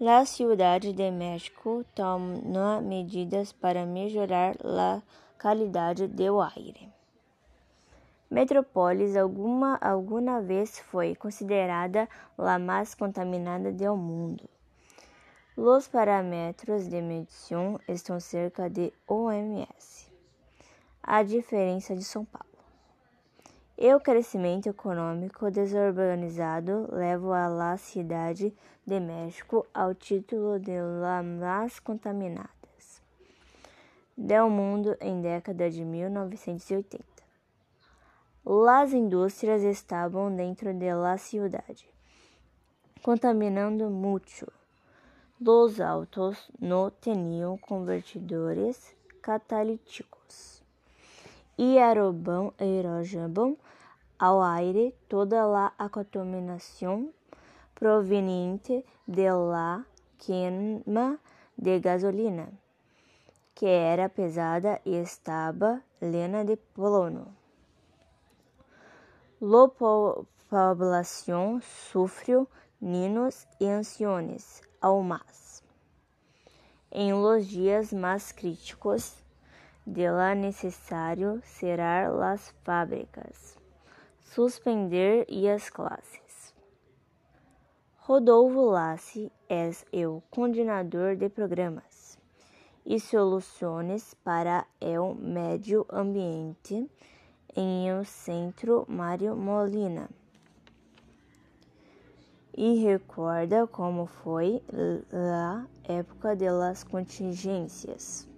La Ciudad de México toma medidas para melhorar a qualidade do aire. Metrópolis alguma alguma vez foi considerada a mais contaminada do mundo. Os parâmetros de medição estão cerca de OMS. A diferença de São Paulo. E o crescimento econômico desorganizado levou a la cidade de México ao título de la mais contaminadas do mundo em década de 1980. As indústrias estavam dentro de la cidade, contaminando muito. Os autos não tinham convertidores catalíticos e aeroban, aerojaban ao aire toda a contaminação proveniente de la queima de gasolina, que era pesada e estava llena de polono. La população sofreu ninos e anciões ao mais. Em los dias mais críticos, de lá necessário cerrar las fábricas, suspender e as classes. Rodolfo Lassi é o coordenador de programas e soluções para o meio ambiente em o Centro Mário Molina e recorda como foi a época de las contingências.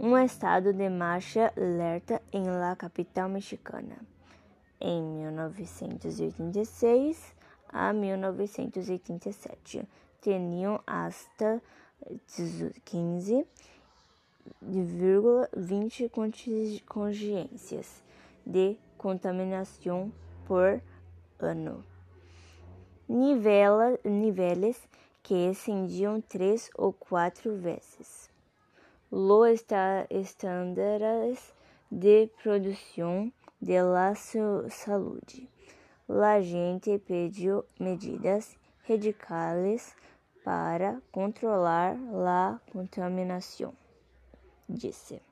Um estado de marcha alerta em la capital mexicana em 1986 a 1987 tinham hasta 15,20 contingências de contaminação por ano. Nivela, niveles que ascendiam três ou quatro vezes. Los estándares de produção de la saúde. La gente pediu medidas radicais para controlar a contaminação, disse.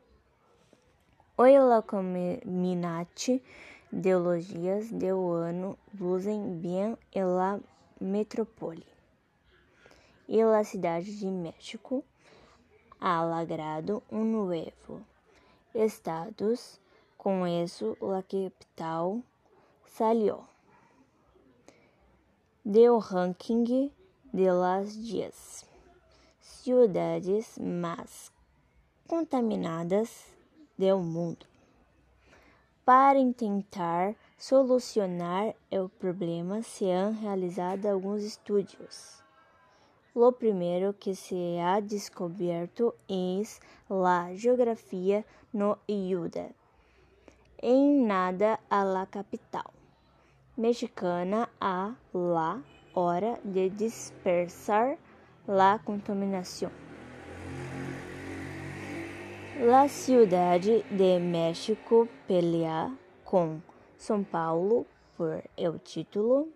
Hoje la combinate ideologias do ano luzem bem em la metrópole e la cidade de México ha lagrado um novo estados com isso la capital salió do ranking de las dias cidades mais contaminadas do mundo para tentar solucionar o problema se han realizado alguns estudos. O primeiro que se ha descoberto é a geografia no ayuda em nada a la capital mexicana a la hora de dispersar la contaminação. La Ciudad de México pelea com São Paulo por el título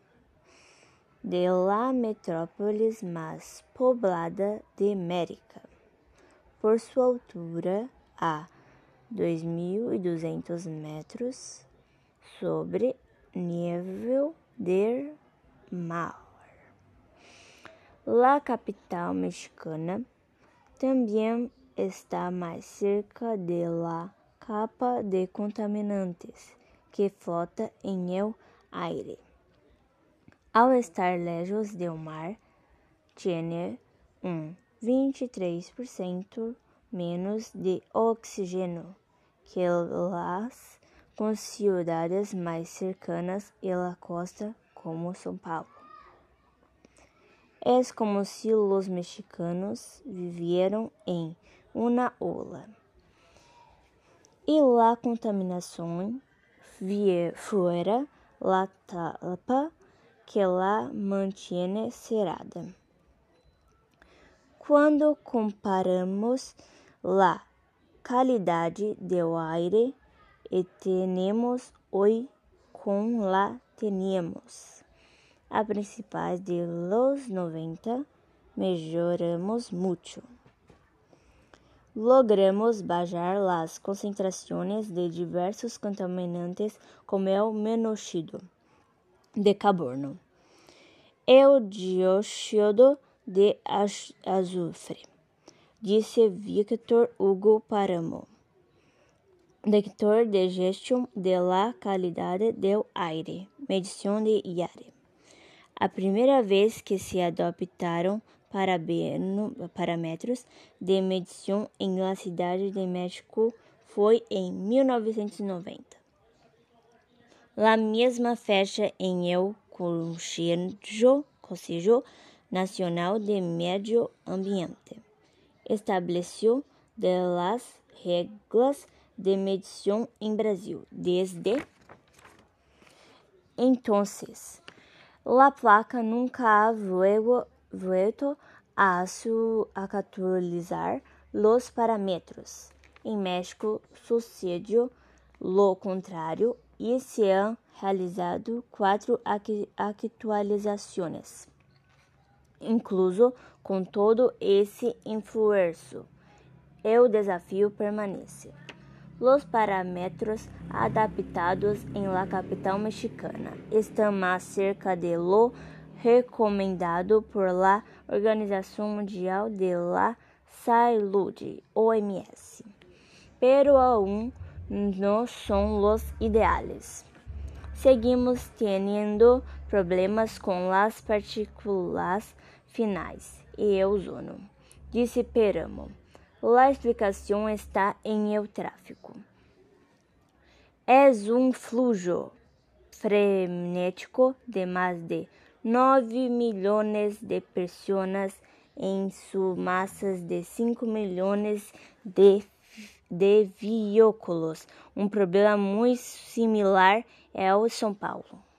de la metrópolis mais poblada de América, por sua altura a 2.200 metros sobre nível del mar. La capital mexicana também está mais cerca de la capa de contaminantes que flota em el aire. Ao estar lejos do mar, tiene um 23% menos de oxigênio que las com cidades mais cercanas e la costa como São Paulo. É como se os mexicanos vivieram em una ola. E la contaminação fuera la tapa que la mantiene cerrada. Quando comparamos la qualidade do aire e temos hoje com la teníamos a principais de los 90, melhoramos muito. Logramos bajar las concentrações de diversos contaminantes como o monóxido de carbono, o dióxido de azufre, disse Victor Hugo Paramo director de gestão de la calidade do aire, medição de IARE. A primeira vez que se adoptaram parâmetros de medição em la cidade de México foi em 1990. La mesma fecha em el Conselho Nacional de Medio Ambiente estabeleceu de las de medição em Brasil. Desde entonces, la placa nunca ha vuelto a su actualizar los parámetros. Em México sucedió lo contrario e se han realizado quatro atualizações. Incluso com todo esse esforço, o desafio permanece. Los parámetros adaptados en la capital mexicana están más cerca de lo recomendado por la Organización Mundial de la Salud, OMS, pero aún no son los ideales. Seguimos teniendo problemas con las partículas finais e ozono, disse Peramo. La explicação está em el tráfico. Es um flujo frenético de mais de 9 milhões de pessoas em suas massas de 5 milhões de, de veículos. Um problema muito similar é o São Paulo.